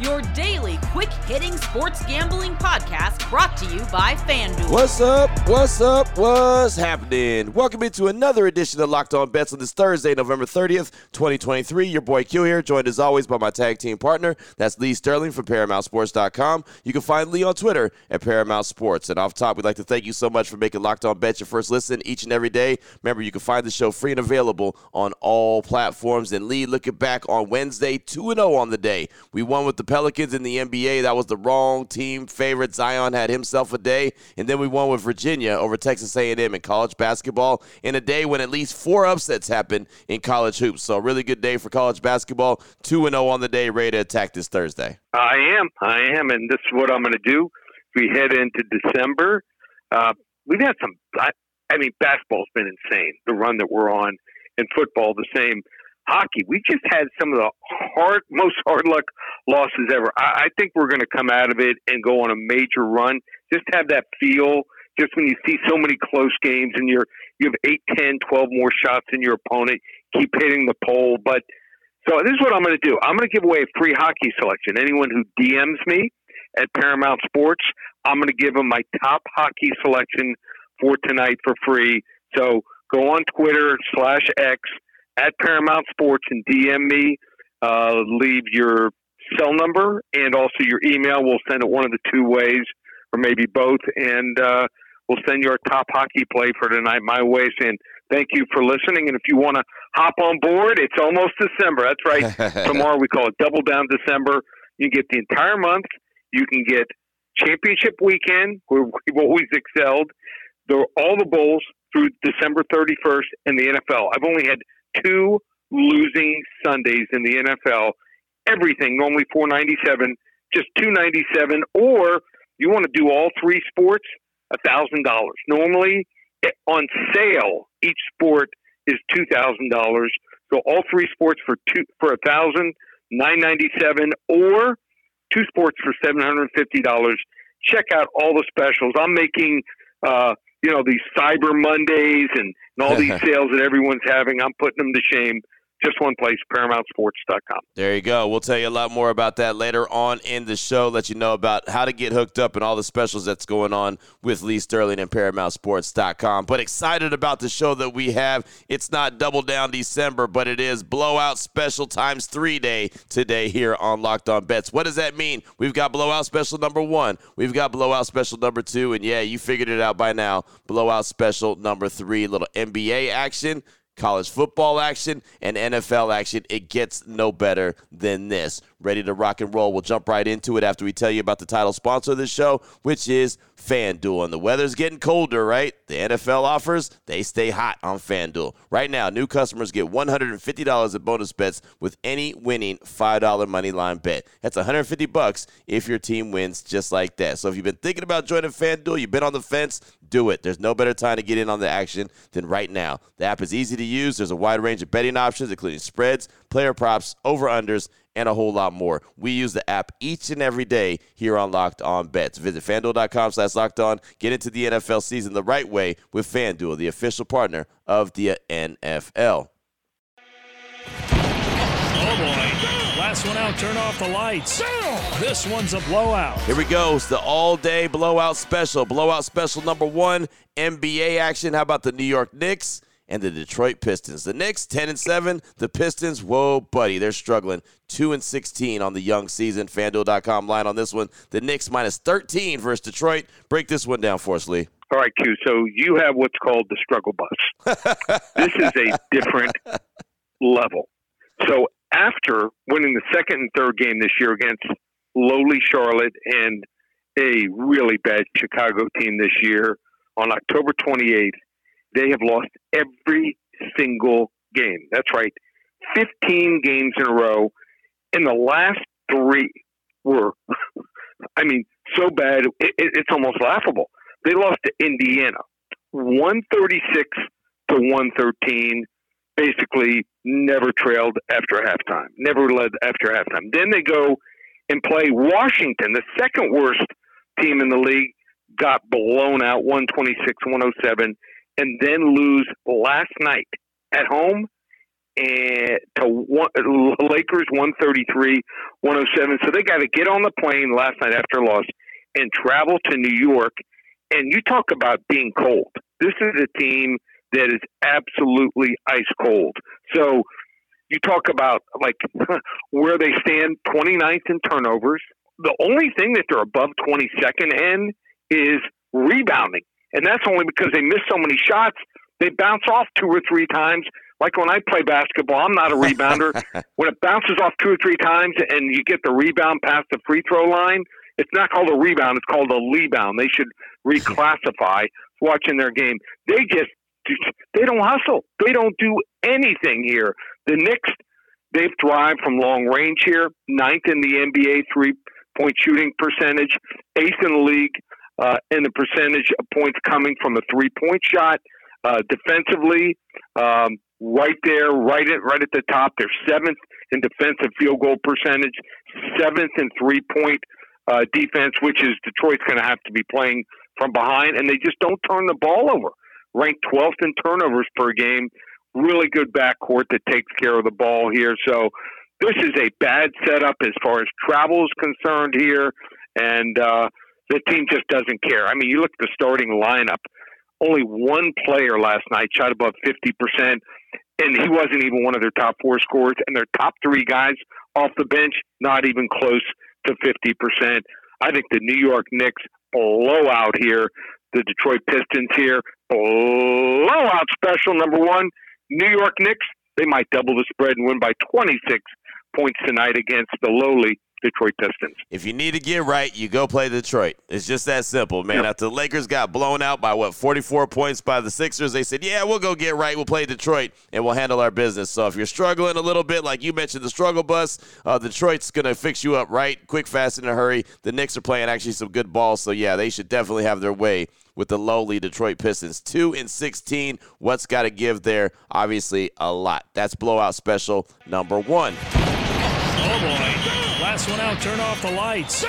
your daily quick hitting sports gambling podcast brought to you by FanDuel. What's up? What's up? What's happening? Welcome into another edition of Locked On Bets on this Thursday, November 30th, 2023. Your boy Q here, joined as always by my tag team partner. That's Lee Sterling from ParamountSports.com. You can find Lee on Twitter at Paramount Sports. And off top, we'd like to thank you so much for making Locked On Bets your first listen each and every day. Remember, you can find the show free and available on all platforms. And Lee, looking back on Wednesday, 2 0 on the day. We won with the Pelicans in the NBA. That was the wrong team favorite. Zion had himself a day, and then we won with Virginia over Texas A&M in college basketball in a day when at least four upsets happened in college hoops. So a really good day for college basketball. Two and zero on the day, ready to attack this Thursday. I am, I am, and this is what I'm going to do. We head into December. Uh, we've had some. I, I mean, basketball's been insane. The run that we're on, and football the same hockey. We just had some of the hard, most hard luck losses ever. I, I think we're going to come out of it and go on a major run. Just have that feel. Just when you see so many close games and you're you have eight, ten, twelve more shots than your opponent, keep hitting the pole. But so this is what I'm going to do. I'm going to give away a free hockey selection. Anyone who DMs me at Paramount Sports, I'm going to give them my top hockey selection for tonight for free. So go on Twitter slash X at Paramount Sports and DM me. Uh, leave your cell number and also your email. We'll send it one of the two ways, or maybe both, and uh, we'll send you our top hockey play for tonight my way. Saying thank you for listening, and if you want to hop on board, it's almost December. That's right. Tomorrow we call it Double Down December. You get the entire month. You can get championship weekend where we've always excelled. There all the bowls through December 31st and the NFL. I've only had two losing Sundays in the NFL. Everything normally four ninety seven, just two ninety seven, or you want to do all three sports, a thousand dollars. Normally eh, on sale, each sport is two thousand dollars. So all three sports for two for a thousand nine ninety seven, or two sports for seven hundred fifty dollars. Check out all the specials. I'm making uh, you know these Cyber Mondays and, and all these sales that everyone's having. I'm putting them to shame just one place, ParamountSports.com. There you go. We'll tell you a lot more about that later on in the show. Let you know about how to get hooked up and all the specials that's going on with Lee Sterling and ParamountSports.com. But excited about the show that we have. It's not Double Down December, but it is Blowout Special times three day today here on Locked On Bets. What does that mean? We've got Blowout Special number one. We've got Blowout Special number two. And yeah, you figured it out by now. Blowout Special number three. Little NBA action college football action and NFL action. It gets no better than this. Ready to rock and roll. We'll jump right into it after we tell you about the title sponsor of this show, which is FanDuel. And the weather's getting colder, right? The NFL offers, they stay hot on FanDuel. Right now, new customers get $150 in bonus bets with any winning $5 money line bet. That's 150 bucks if your team wins just like that. So if you've been thinking about joining FanDuel, you've been on the fence, do it. There's no better time to get in on the action than right now. The app is easy to use. There's a wide range of betting options, including spreads, player props, over-unders, and a whole lot more. We use the app each and every day here on Locked On Bets. Visit fanduel.com slash locked on. Get into the NFL season the right way with FanDuel, the official partner of the NFL. Oh boy. Last one out, turn off the lights. This one's a blowout. Here we go. It's the all day blowout special. Blowout special number one NBA action. How about the New York Knicks? And the Detroit Pistons. The Knicks 10 and 7, the Pistons, whoa buddy, they're struggling. 2 and 16 on the young season. FanDuel.com line on this one. The Knicks minus 13 versus Detroit. Break this one down for us, Lee. All right, Q. So you have what's called the struggle bus. this is a different level. So after winning the second and third game this year against lowly Charlotte and a really bad Chicago team this year on October 28th, they have lost every single game. That's right. 15 games in a row. In the last three were, I mean, so bad, it, it, it's almost laughable. They lost to Indiana 136 to 113, basically never trailed after halftime, never led after halftime. Then they go and play Washington, the second worst team in the league, got blown out 126 107, and then lose last night at home and to one, Lakers 133 107. So they got to get on the plane last night after loss and travel to New York. And you talk about being cold. This is a team that is absolutely ice cold. So you talk about like where they stand 29th in turnovers. The only thing that they're above 22nd in is rebounding. And that's only because they miss so many shots. They bounce off two or three times. Like when I play basketball, I'm not a rebounder. when it bounces off two or three times and you get the rebound past the free throw line, it's not called a rebound. It's called a rebound. They should reclassify watching their game. They just they don't hustle. They don't do anything here. The Knicks, they've thrived from long range here, ninth in the NBA three point shooting percentage, eighth in the league uh, in the percentage of points coming from a three point shot. Uh, defensively, um, right there, right at right at the top. They're seventh in defensive field goal percentage, seventh in three point uh, defense, which is Detroit's going to have to be playing from behind, and they just don't turn the ball over. Ranked 12th in turnovers per game. Really good backcourt that takes care of the ball here. So this is a bad setup as far as travel is concerned here, and uh, the team just doesn't care. I mean, you look at the starting lineup. Only one player last night shot above 50%, and he wasn't even one of their top four scorers. And their top three guys off the bench, not even close to 50%. I think the New York Knicks blow out here. The Detroit Pistons here, blowout special number one. New York Knicks, they might double the spread and win by 26 points tonight against the lowly Detroit Pistons. If you need to get right, you go play Detroit. It's just that simple, man. Yep. After the Lakers got blown out by what 44 points by the Sixers, they said, "Yeah, we'll go get right. We'll play Detroit and we'll handle our business." So if you're struggling a little bit, like you mentioned, the struggle bus, uh, Detroit's gonna fix you up right, quick, fast, in a hurry. The Knicks are playing actually some good ball, so yeah, they should definitely have their way with the lowly Detroit Pistons. Two and 16. What's got to give there? Obviously, a lot. That's blowout special number one. Oh boy. Last one out, turn off the lights.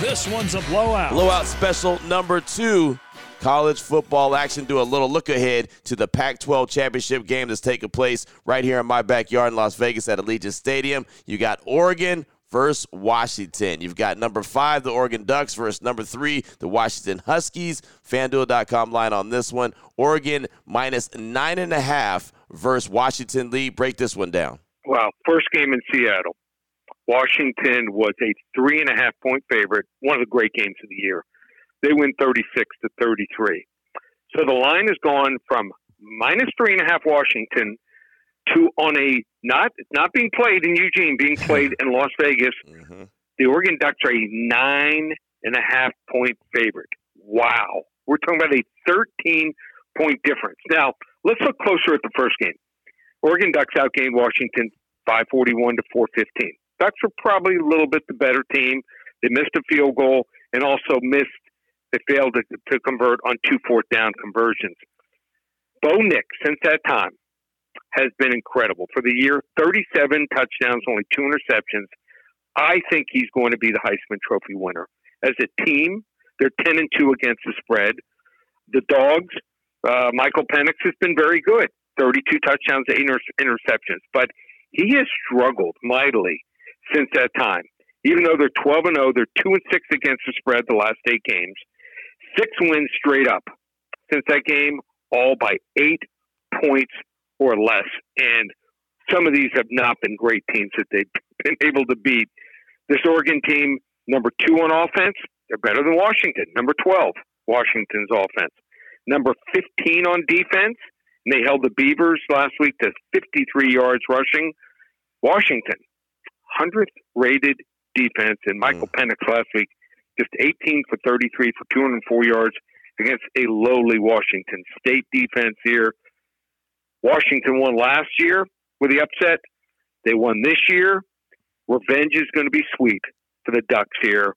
This one's a blowout. Blowout special number two. College football action. Do a little look ahead to the Pac 12 championship game that's taking place right here in my backyard in Las Vegas at Allegiant Stadium. You got Oregon versus Washington. You've got number five, the Oregon Ducks, versus number three, the Washington Huskies. FanDuel.com line on this one. Oregon minus nine and a half versus Washington lead. Break this one down. Wow. First game in Seattle. Washington was a three and a half point favorite, one of the great games of the year. They win 36 to 33. So the line has gone from minus three and a half Washington to on a not not being played in Eugene, being played in Las Vegas. Mm-hmm. The Oregon Ducks are a nine and a half point favorite. Wow. We're talking about a 13 point difference. Now, let's look closer at the first game. Oregon Ducks outgained Washington 541 to 415. Ducks were probably a little bit the better team. They missed a field goal and also missed. They failed to, to convert on two fourth down conversions. Bo Nix, since that time, has been incredible. For the year, 37 touchdowns, only two interceptions. I think he's going to be the Heisman Trophy winner. As a team, they're 10 and 2 against the spread. The Dogs, uh, Michael Penix has been very good 32 touchdowns, eight inter- interceptions. But he has struggled mightily since that time. Even though they're 12 and 0, they're 2 and 6 against the spread the last eight games. Six wins straight up since that game, all by eight points or less. And some of these have not been great teams that they've been able to beat. This Oregon team, number two on offense, they're better than Washington. Number 12, Washington's offense. Number 15 on defense, and they held the Beavers last week to 53 yards rushing. Washington, 100th rated defense, and Michael mm. Penix last week just 18 for 33 for 204 yards against a lowly Washington State defense here. Washington won last year with the upset. They won this year. Revenge is going to be sweet for the Ducks here.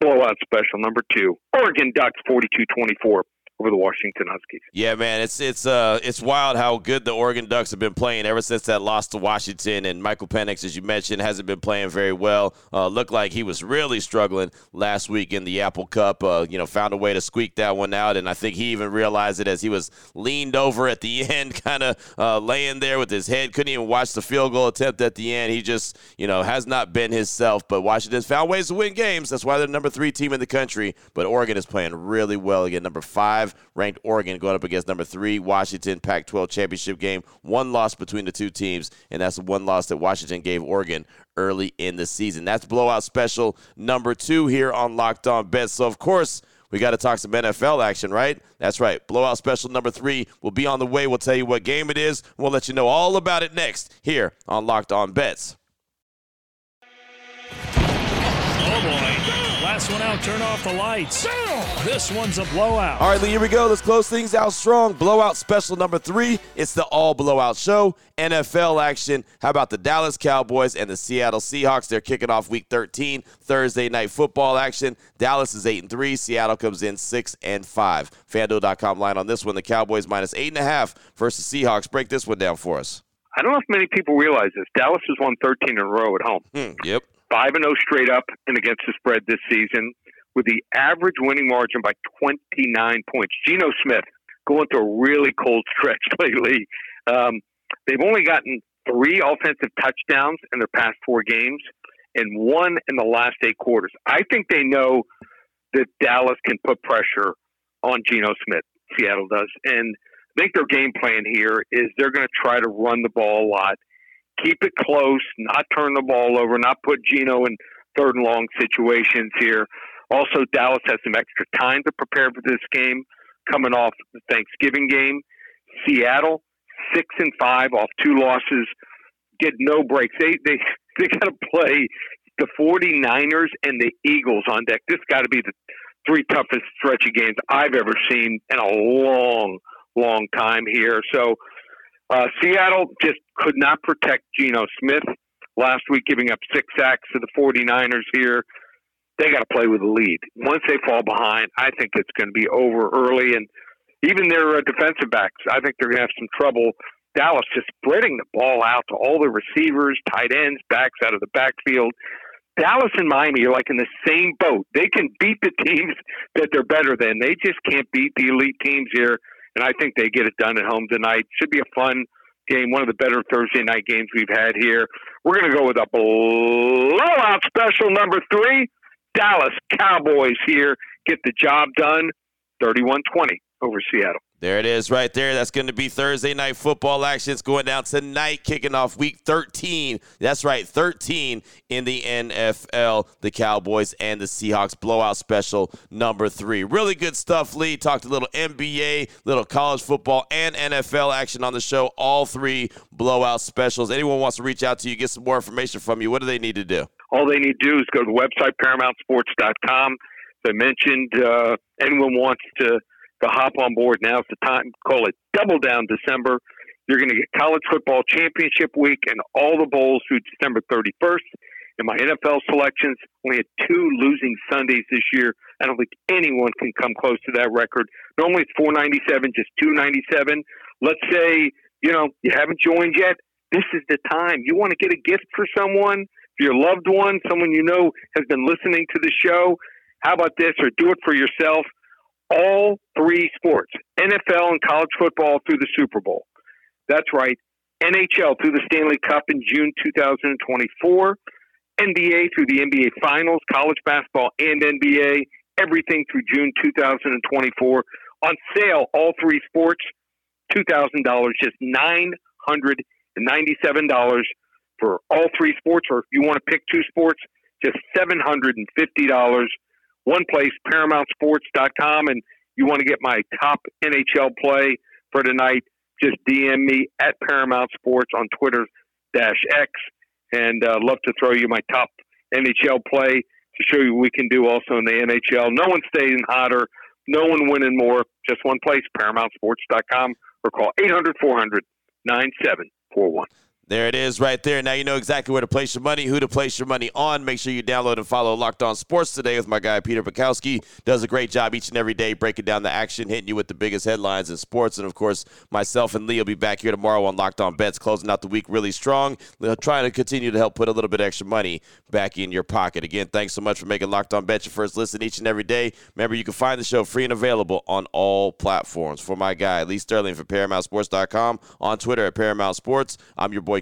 Blowout special number two. Oregon Ducks 42 24. Over the Washington Huskies. Yeah, man, it's it's uh it's wild how good the Oregon Ducks have been playing ever since that loss to Washington. And Michael Penix, as you mentioned, hasn't been playing very well. Uh, looked like he was really struggling last week in the Apple Cup. Uh, you know, found a way to squeak that one out, and I think he even realized it as he was leaned over at the end, kind of uh, laying there with his head. Couldn't even watch the field goal attempt at the end. He just you know has not been himself. But Washington's found ways to win games. That's why they're number three team in the country. But Oregon is playing really well again. Number five ranked Oregon going up against number three Washington Pac 12 championship game. One loss between the two teams, and that's the one loss that Washington gave Oregon early in the season. That's blowout special number two here on Locked On Bets. So, of course, we got to talk some NFL action, right? That's right. Blowout special number three will be on the way. We'll tell you what game it is. We'll let you know all about it next here on Locked On Bets. Last one out, turn off the lights. This one's a blowout. All right, Lee, here we go. Let's close things out strong. Blowout special number three. It's the all blowout show. NFL action. How about the Dallas Cowboys and the Seattle Seahawks? They're kicking off week 13, Thursday night football action. Dallas is 8 and 3. Seattle comes in 6 and 5. FanDuel.com line on this one. The Cowboys minus 8.5 versus Seahawks. Break this one down for us. I don't know if many people realize this. Dallas has won 13 in a row at home. Hmm, yep. 5 and 0 straight up and against the spread this season with the average winning margin by 29 points. Geno Smith going through a really cold stretch lately. Um, they've only gotten three offensive touchdowns in their past four games and one in the last eight quarters. I think they know that Dallas can put pressure on Geno Smith. Seattle does. And I think their game plan here is they're going to try to run the ball a lot keep it close, not turn the ball over, not put Geno in third and long situations here. Also, Dallas has some extra time to prepare for this game coming off the Thanksgiving game. Seattle, six and five off two losses, get no breaks. They they they got to play the 49ers and the Eagles on deck. This got to be the three toughest stretch of games I've ever seen in a long, long time here. So uh, Seattle just could not protect Geno Smith last week, giving up six sacks to the 49ers here. They got to play with a lead. Once they fall behind, I think it's going to be over early. And even their uh, defensive backs, I think they're going to have some trouble. Dallas just spreading the ball out to all the receivers, tight ends, backs out of the backfield. Dallas and Miami are like in the same boat. They can beat the teams that they're better than. They just can't beat the elite teams here and I think they get it done at home tonight. Should be a fun game, one of the better Thursday night games we've had here. We're going to go with a blowout special number three. Dallas Cowboys here get the job done 31 20 over Seattle. There it is right there. That's going to be Thursday night football action. It's going down tonight, kicking off week 13. That's right, 13 in the NFL. The Cowboys and the Seahawks blowout special number three. Really good stuff, Lee. Talked a little NBA, little college football, and NFL action on the show. All three blowout specials. Anyone wants to reach out to you, get some more information from you, what do they need to do? All they need to do is go to the website, ParamountSports.com. I mentioned, uh, anyone wants to to hop on board. Now Now's the time. Call it Double Down December. You're going to get college football championship week and all the bowls through December 31st. And my NFL selections only had two losing Sundays this year. I don't think anyone can come close to that record. Normally it's 497, just 297. Let's say, you know, you haven't joined yet. This is the time. You want to get a gift for someone, for your loved one, someone you know has been listening to the show. How about this? Or do it for yourself all three sports NFL and college football through the Super Bowl. That's right. NHL through the Stanley Cup in June 2024. NBA through the NBA Finals, college basketball and NBA, everything through June 2024. On sale, all three sports, $2,000, just $997 for all three sports. Or if you want to pick two sports, just $750 one place, ParamountSports.com, and you want to get my top NHL play for tonight, just DM me at Paramount Sports on Twitter dash X, and uh, love to throw you my top NHL play to show you we can do also in the NHL. No one staying hotter, no one winning more. Just one place, ParamountSports.com, or call 800 400 9741. There it is right there. Now you know exactly where to place your money, who to place your money on. Make sure you download and follow Locked On Sports today with my guy Peter Bukowski. Does a great job each and every day breaking down the action, hitting you with the biggest headlines in sports. And of course, myself and Lee will be back here tomorrow on Locked On Bets, closing out the week really strong, trying to continue to help put a little bit extra money back in your pocket. Again, thanks so much for making Locked On Bets your first listen each and every day. Remember, you can find the show free and available on all platforms. For my guy, Lee Sterling from ParamountSports.com, on Twitter at Paramount Sports. I'm your boy